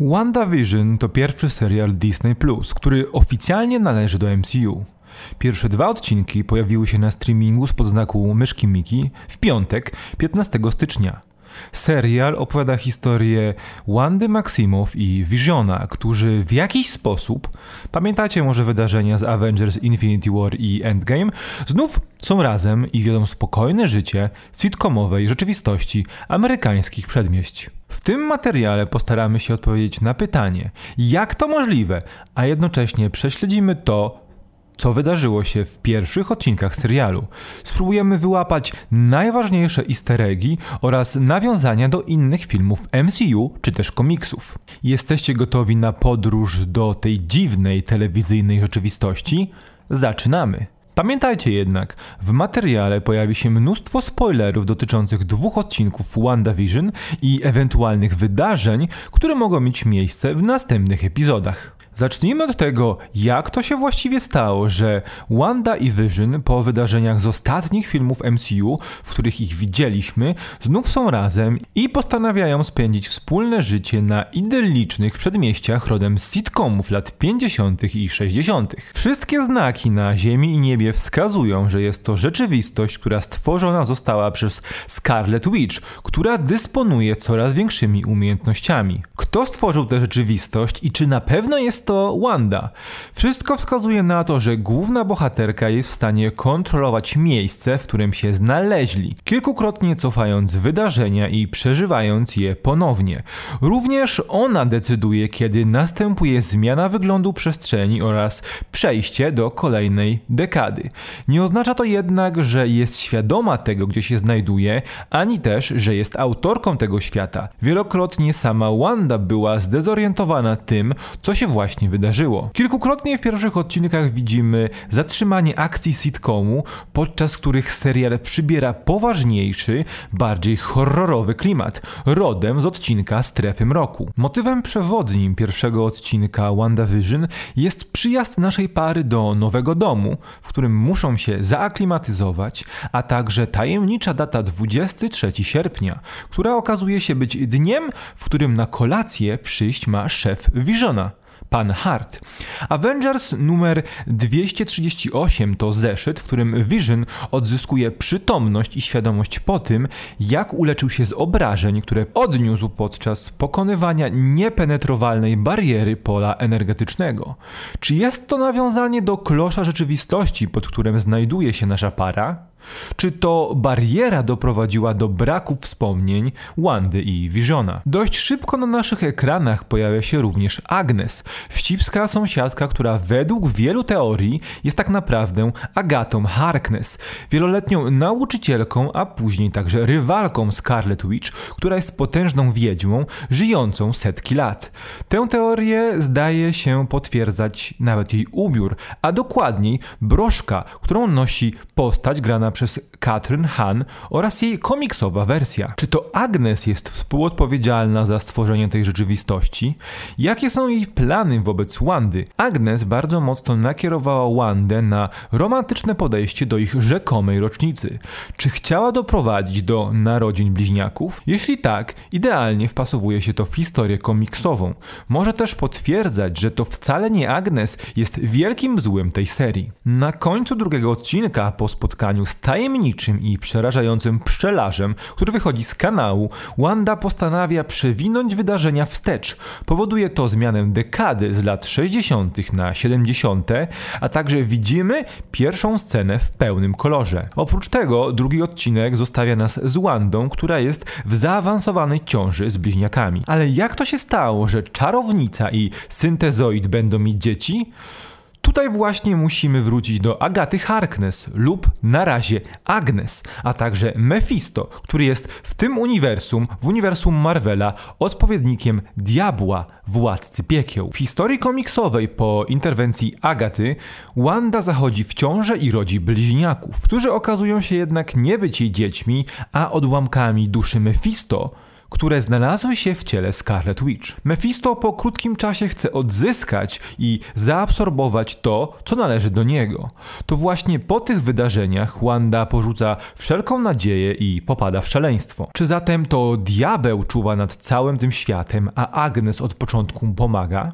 WandaVision to pierwszy serial Disney Plus, który oficjalnie należy do MCU. Pierwsze dwa odcinki pojawiły się na streamingu z podznaku Myszki Miki w piątek, 15 stycznia. Serial opowiada historię Wandy Maximow i Visiona, którzy w jakiś sposób, pamiętacie może wydarzenia z Avengers Infinity War i Endgame, znów są razem i wiedzą spokojne życie w sitcomowej rzeczywistości amerykańskich przedmieść. W tym materiale postaramy się odpowiedzieć na pytanie, jak to możliwe, a jednocześnie prześledzimy to, co wydarzyło się w pierwszych odcinkach serialu. Spróbujemy wyłapać najważniejsze easter eggi oraz nawiązania do innych filmów MCU czy też komiksów. Jesteście gotowi na podróż do tej dziwnej telewizyjnej rzeczywistości? Zaczynamy! Pamiętajcie jednak, w materiale pojawi się mnóstwo spoilerów dotyczących dwóch odcinków WandaVision i ewentualnych wydarzeń, które mogą mieć miejsce w następnych epizodach. Zacznijmy od tego, jak to się właściwie stało, że Wanda i Vision po wydarzeniach z ostatnich filmów MCU, w których ich widzieliśmy, znów są razem i postanawiają spędzić wspólne życie na idyllicznych przedmieściach rodem z sitcomów lat 50. i 60. Wszystkie znaki na ziemi i niebie wskazują, że jest to rzeczywistość, która stworzona została przez Scarlet Witch, która dysponuje coraz większymi umiejętnościami. Kto stworzył tę rzeczywistość i czy na pewno jest to Wanda. Wszystko wskazuje na to, że główna bohaterka jest w stanie kontrolować miejsce, w którym się znaleźli, kilkukrotnie cofając wydarzenia i przeżywając je ponownie. Również ona decyduje, kiedy następuje zmiana wyglądu przestrzeni oraz przejście do kolejnej dekady. Nie oznacza to jednak, że jest świadoma tego, gdzie się znajduje, ani też, że jest autorką tego świata. Wielokrotnie sama Wanda była zdezorientowana tym, co się właśnie właśnie wydarzyło. Kilkukrotnie w pierwszych odcinkach widzimy zatrzymanie akcji sitcomu, podczas których serial przybiera poważniejszy, bardziej horrorowy klimat, rodem z odcinka Strefy Mroku. Motywem przewodnim pierwszego odcinka WandaVision jest przyjazd naszej pary do nowego domu, w którym muszą się zaaklimatyzować, a także tajemnicza data 23 sierpnia, która okazuje się być dniem, w którym na kolację przyjść ma szef Visiona. Pan Hart. Avengers numer 238 to zeszyt, w którym Vision odzyskuje przytomność i świadomość po tym, jak uleczył się z obrażeń, które odniósł podczas pokonywania niepenetrowalnej bariery pola energetycznego. Czy jest to nawiązanie do klosza rzeczywistości, pod którym znajduje się nasza para? Czy to bariera doprowadziła do braku wspomnień Wandy i Visiona? Dość szybko na naszych ekranach pojawia się również Agnes, wścibska sąsiadka, która według wielu teorii jest tak naprawdę Agatą Harkness, wieloletnią nauczycielką, a później także rywalką Scarlet Witch, która jest potężną wiedźmą żyjącą setki lat. Tę teorię zdaje się potwierdzać nawet jej ubiór, a dokładniej broszka, którą nosi postać grana przez Katrin Han oraz jej komiksowa wersja. Czy to Agnes jest współodpowiedzialna za stworzenie tej rzeczywistości? Jakie są jej plany wobec Wandy? Agnes bardzo mocno nakierowała Wandę na romantyczne podejście do ich rzekomej rocznicy. Czy chciała doprowadzić do narodzin bliźniaków? Jeśli tak, idealnie wpasowuje się to w historię komiksową. Może też potwierdzać, że to wcale nie Agnes jest wielkim złym tej serii. Na końcu drugiego odcinka po spotkaniu z tajemniczym i przerażającym pszczelarzem, który wychodzi z kanału, Wanda postanawia przewinąć wydarzenia wstecz. Powoduje to zmianę dekady z lat 60. na 70., a także widzimy pierwszą scenę w pełnym kolorze. Oprócz tego drugi odcinek zostawia nas z Wandą, która jest w zaawansowanej ciąży z bliźniakami. Ale jak to się stało, że czarownica i syntezoid będą mieć dzieci? Tutaj właśnie musimy wrócić do Agaty Harkness lub na razie Agnes, a także Mephisto, który jest w tym uniwersum, w uniwersum Marvela, odpowiednikiem diabła, władcy piekieł. W historii komiksowej po interwencji Agaty, Wanda zachodzi w ciążę i rodzi bliźniaków, którzy okazują się jednak nie być jej dziećmi, a odłamkami duszy Mephisto, które znalazły się w ciele Scarlet Witch. Mephisto po krótkim czasie chce odzyskać i zaabsorbować to, co należy do niego. To właśnie po tych wydarzeniach Wanda porzuca wszelką nadzieję i popada w szaleństwo. Czy zatem to diabeł czuwa nad całym tym światem, a Agnes od początku pomaga?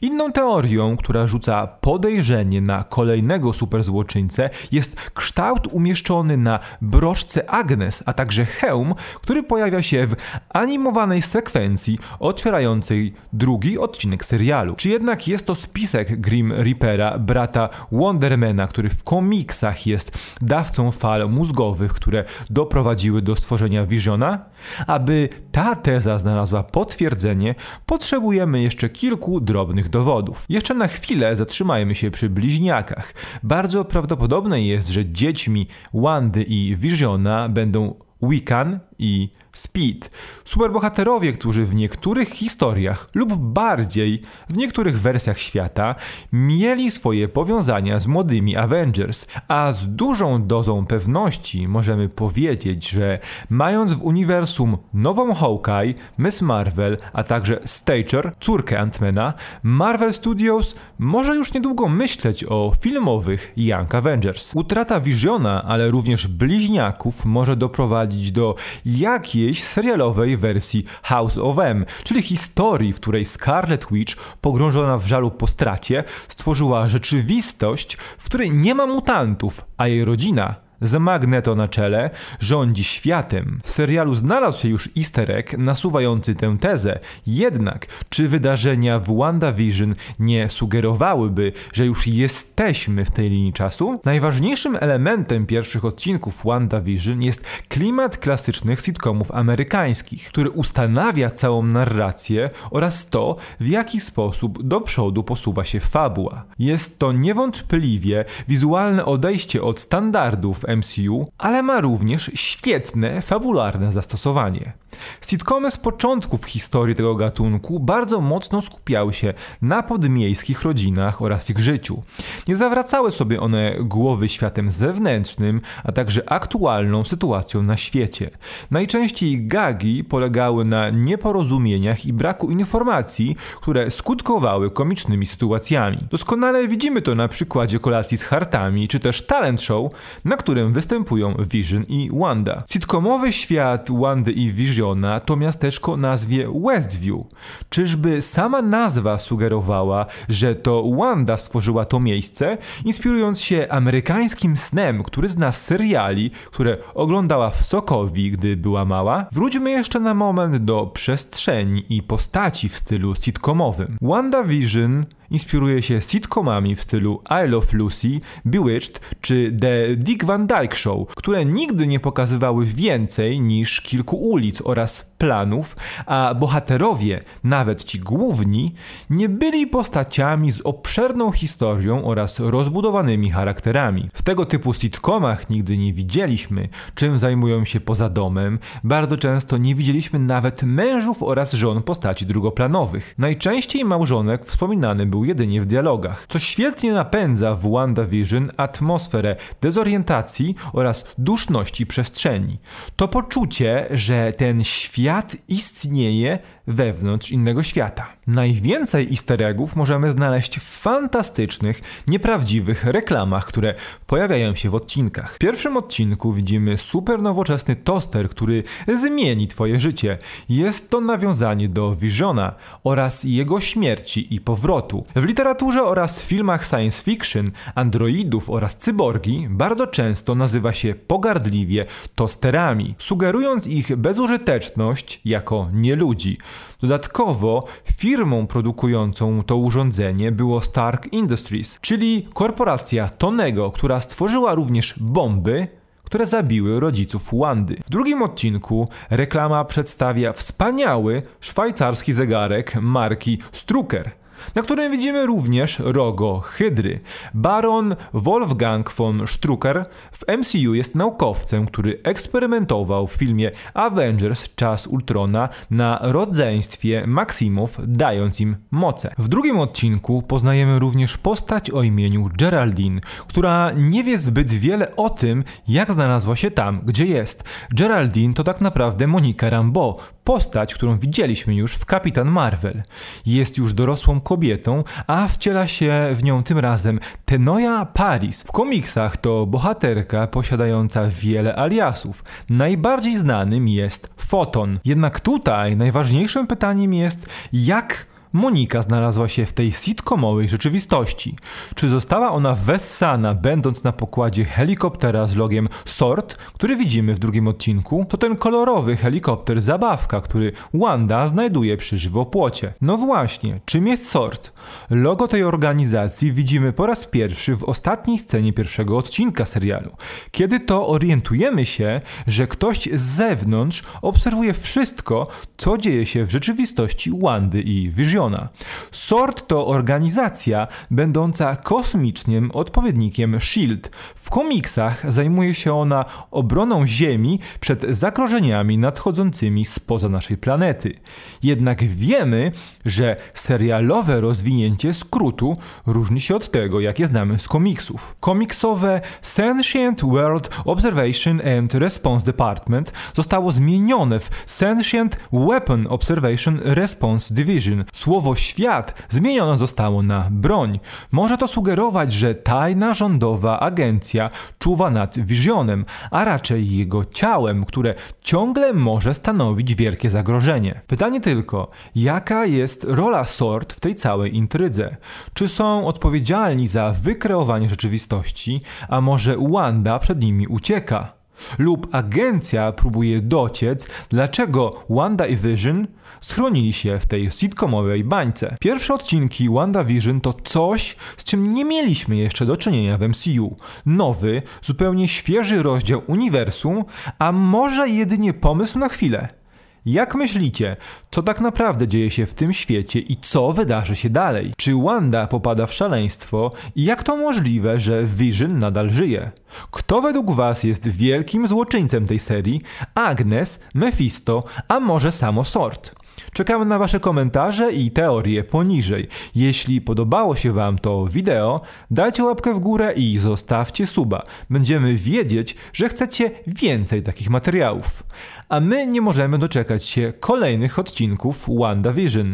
Inną teorią, która rzuca podejrzenie na kolejnego superzłoczyńcę jest kształt umieszczony na broszce Agnes, a także hełm, który pojawia się w animowanej sekwencji otwierającej drugi odcinek serialu. Czy jednak jest to spisek Grim Reapera, brata Wondermana, który w komiksach jest dawcą fal mózgowych, które doprowadziły do stworzenia Visiona? Aby ta teza znalazła potwierdzenie, potrzebujemy jeszcze kilku drobnych dowodów. Jeszcze na chwilę zatrzymajmy się przy bliźniakach. Bardzo prawdopodobne jest, że dziećmi Wandy i Visiona będą Wiccan i Speed. Superbohaterowie, którzy w niektórych historiach lub bardziej w niektórych wersjach świata mieli swoje powiązania z młodymi Avengers, a z dużą dozą pewności możemy powiedzieć, że mając w uniwersum nową Hawkeye, Miss Marvel, a także Stager, córkę Antmana, Marvel Studios może już niedługo myśleć o filmowych Young Avengers. Utrata Visiona, ale również bliźniaków może doprowadzić do jakiejś serialowej wersji House of M, czyli historii, w której Scarlet Witch, pogrążona w żalu po stracie, stworzyła rzeczywistość, w której nie ma mutantów, a jej rodzina z Magneto na czele rządzi światem. W serialu znalazł się już easter egg nasuwający tę tezę. Jednak, czy wydarzenia w WandaVision nie sugerowałyby, że już jesteśmy w tej linii czasu? Najważniejszym elementem pierwszych odcinków WandaVision jest klimat klasycznych sitcomów amerykańskich, który ustanawia całą narrację oraz to, w jaki sposób do przodu posuwa się fabuła. Jest to niewątpliwie wizualne odejście od standardów MCU, ale ma również świetne fabularne zastosowanie. Sitcomy z początków historii tego gatunku bardzo mocno skupiały się na podmiejskich rodzinach oraz ich życiu. Nie zawracały sobie one głowy światem zewnętrznym, a także aktualną sytuacją na świecie. Najczęściej gagi polegały na nieporozumieniach i braku informacji, które skutkowały komicznymi sytuacjami. Doskonale widzimy to na przykładzie kolacji z hartami, czy też talent show, na którym występują Vision i Wanda. Sitcomowy świat Wandy i Vision to miasteczko nazwie Westview. Czyżby sama nazwa sugerowała, że to Wanda stworzyła to miejsce, inspirując się amerykańskim snem, który zna z seriali, które oglądała w Sokowi, gdy była mała? Wróćmy jeszcze na moment do przestrzeni i postaci w stylu sitcomowym. WandaVision inspiruje się sitcomami w stylu I Love Lucy, Bewitched czy The Dick Van Dyke Show, które nigdy nie pokazywały więcej niż kilku ulic oraz planów, a bohaterowie, nawet ci główni, nie byli postaciami z obszerną historią oraz rozbudowanymi charakterami. W tego typu sitcomach nigdy nie widzieliśmy, czym zajmują się poza domem, bardzo często nie widzieliśmy nawet mężów oraz żon postaci drugoplanowych. Najczęściej małżonek wspominany był jedynie w dialogach, co świetnie napędza w WandaVision atmosferę dezorientacji oraz duszności przestrzeni. To poczucie, że ten świat istnieje wewnątrz innego świata. Najwięcej easter eggów możemy znaleźć w fantastycznych, nieprawdziwych reklamach, które pojawiają się w odcinkach. W pierwszym odcinku widzimy super nowoczesny toster, który zmieni twoje życie. Jest to nawiązanie do Visiona oraz jego śmierci i powrotu. W literaturze oraz filmach science fiction androidów oraz cyborgi bardzo często nazywa się pogardliwie tosterami, sugerując ich bezużyteczność jako nieludzi. Dodatkowo firmą produkującą to urządzenie było Stark Industries, czyli korporacja Tonego, która stworzyła również bomby, które zabiły rodziców Wandy. W drugim odcinku reklama przedstawia wspaniały szwajcarski zegarek marki Strucker na którym widzimy również rogo Hydry. Baron Wolfgang von Strucker w MCU jest naukowcem, który eksperymentował w filmie Avengers Czas Ultrona na rodzeństwie Maksimów, dając im moce. W drugim odcinku poznajemy również postać o imieniu Geraldine, która nie wie zbyt wiele o tym, jak znalazła się tam, gdzie jest. Geraldine to tak naprawdę Monika Rambeau, postać, którą widzieliśmy już w Kapitan Marvel. Jest już dorosłą kobietą, a wciela się w nią tym razem Tenoya Paris. W komiksach to bohaterka posiadająca wiele aliasów. Najbardziej znanym jest Foton. Jednak tutaj najważniejszym pytaniem jest, jak Monika znalazła się w tej sitcomowej rzeczywistości. Czy została ona wessana, będąc na pokładzie helikoptera z logiem SORT, który widzimy w drugim odcinku? To ten kolorowy helikopter zabawka, który Wanda znajduje przy żywopłocie. No właśnie, czym jest SORT? Logo tej organizacji widzimy po raz pierwszy w ostatniej scenie pierwszego odcinka serialu, kiedy to orientujemy się, że ktoś z zewnątrz obserwuje wszystko, co dzieje się w rzeczywistości Wandy i Vision. SWORD to organizacja będąca kosmicznym odpowiednikiem SHIELD. W komiksach zajmuje się ona obroną Ziemi przed zagrożeniami nadchodzącymi spoza naszej planety. Jednak wiemy, że serialowe rozwinięcie skrótu różni się od tego, jakie znamy z komiksów. Komiksowe Sentient World Observation and Response Department zostało zmienione w Sentient Weapon Observation Response Division. Słowo świat zmienione zostało na broń. Może to sugerować, że tajna rządowa agencja czuwa nad Visionem, a raczej jego ciałem, które ciągle może stanowić wielkie zagrożenie. Pytanie tylko, jaka jest rola SORT w tej całej intrydze? Czy są odpowiedzialni za wykreowanie rzeczywistości, a może Wanda przed nimi ucieka? Lub agencja próbuje dociec, dlaczego Wanda i Vision schronili się w tej sitcomowej bańce. Pierwsze odcinki WandaVision to coś, z czym nie mieliśmy jeszcze do czynienia w MCU. Nowy, zupełnie świeży rozdział uniwersum, a może jedynie pomysł na chwilę. Jak myślicie, co tak naprawdę dzieje się w tym świecie i co wydarzy się dalej? Czy Wanda popada w szaleństwo i jak to możliwe, że Vision nadal żyje? Kto według Was jest wielkim złoczyńcem tej serii? Agnes, Mephisto, a może samo Sort? Czekamy na Wasze komentarze i teorie poniżej. Jeśli podobało się Wam to wideo, dajcie łapkę w górę i zostawcie suba. Będziemy wiedzieć, że chcecie więcej takich materiałów. A my nie możemy doczekać się kolejnych odcinków WandaVision.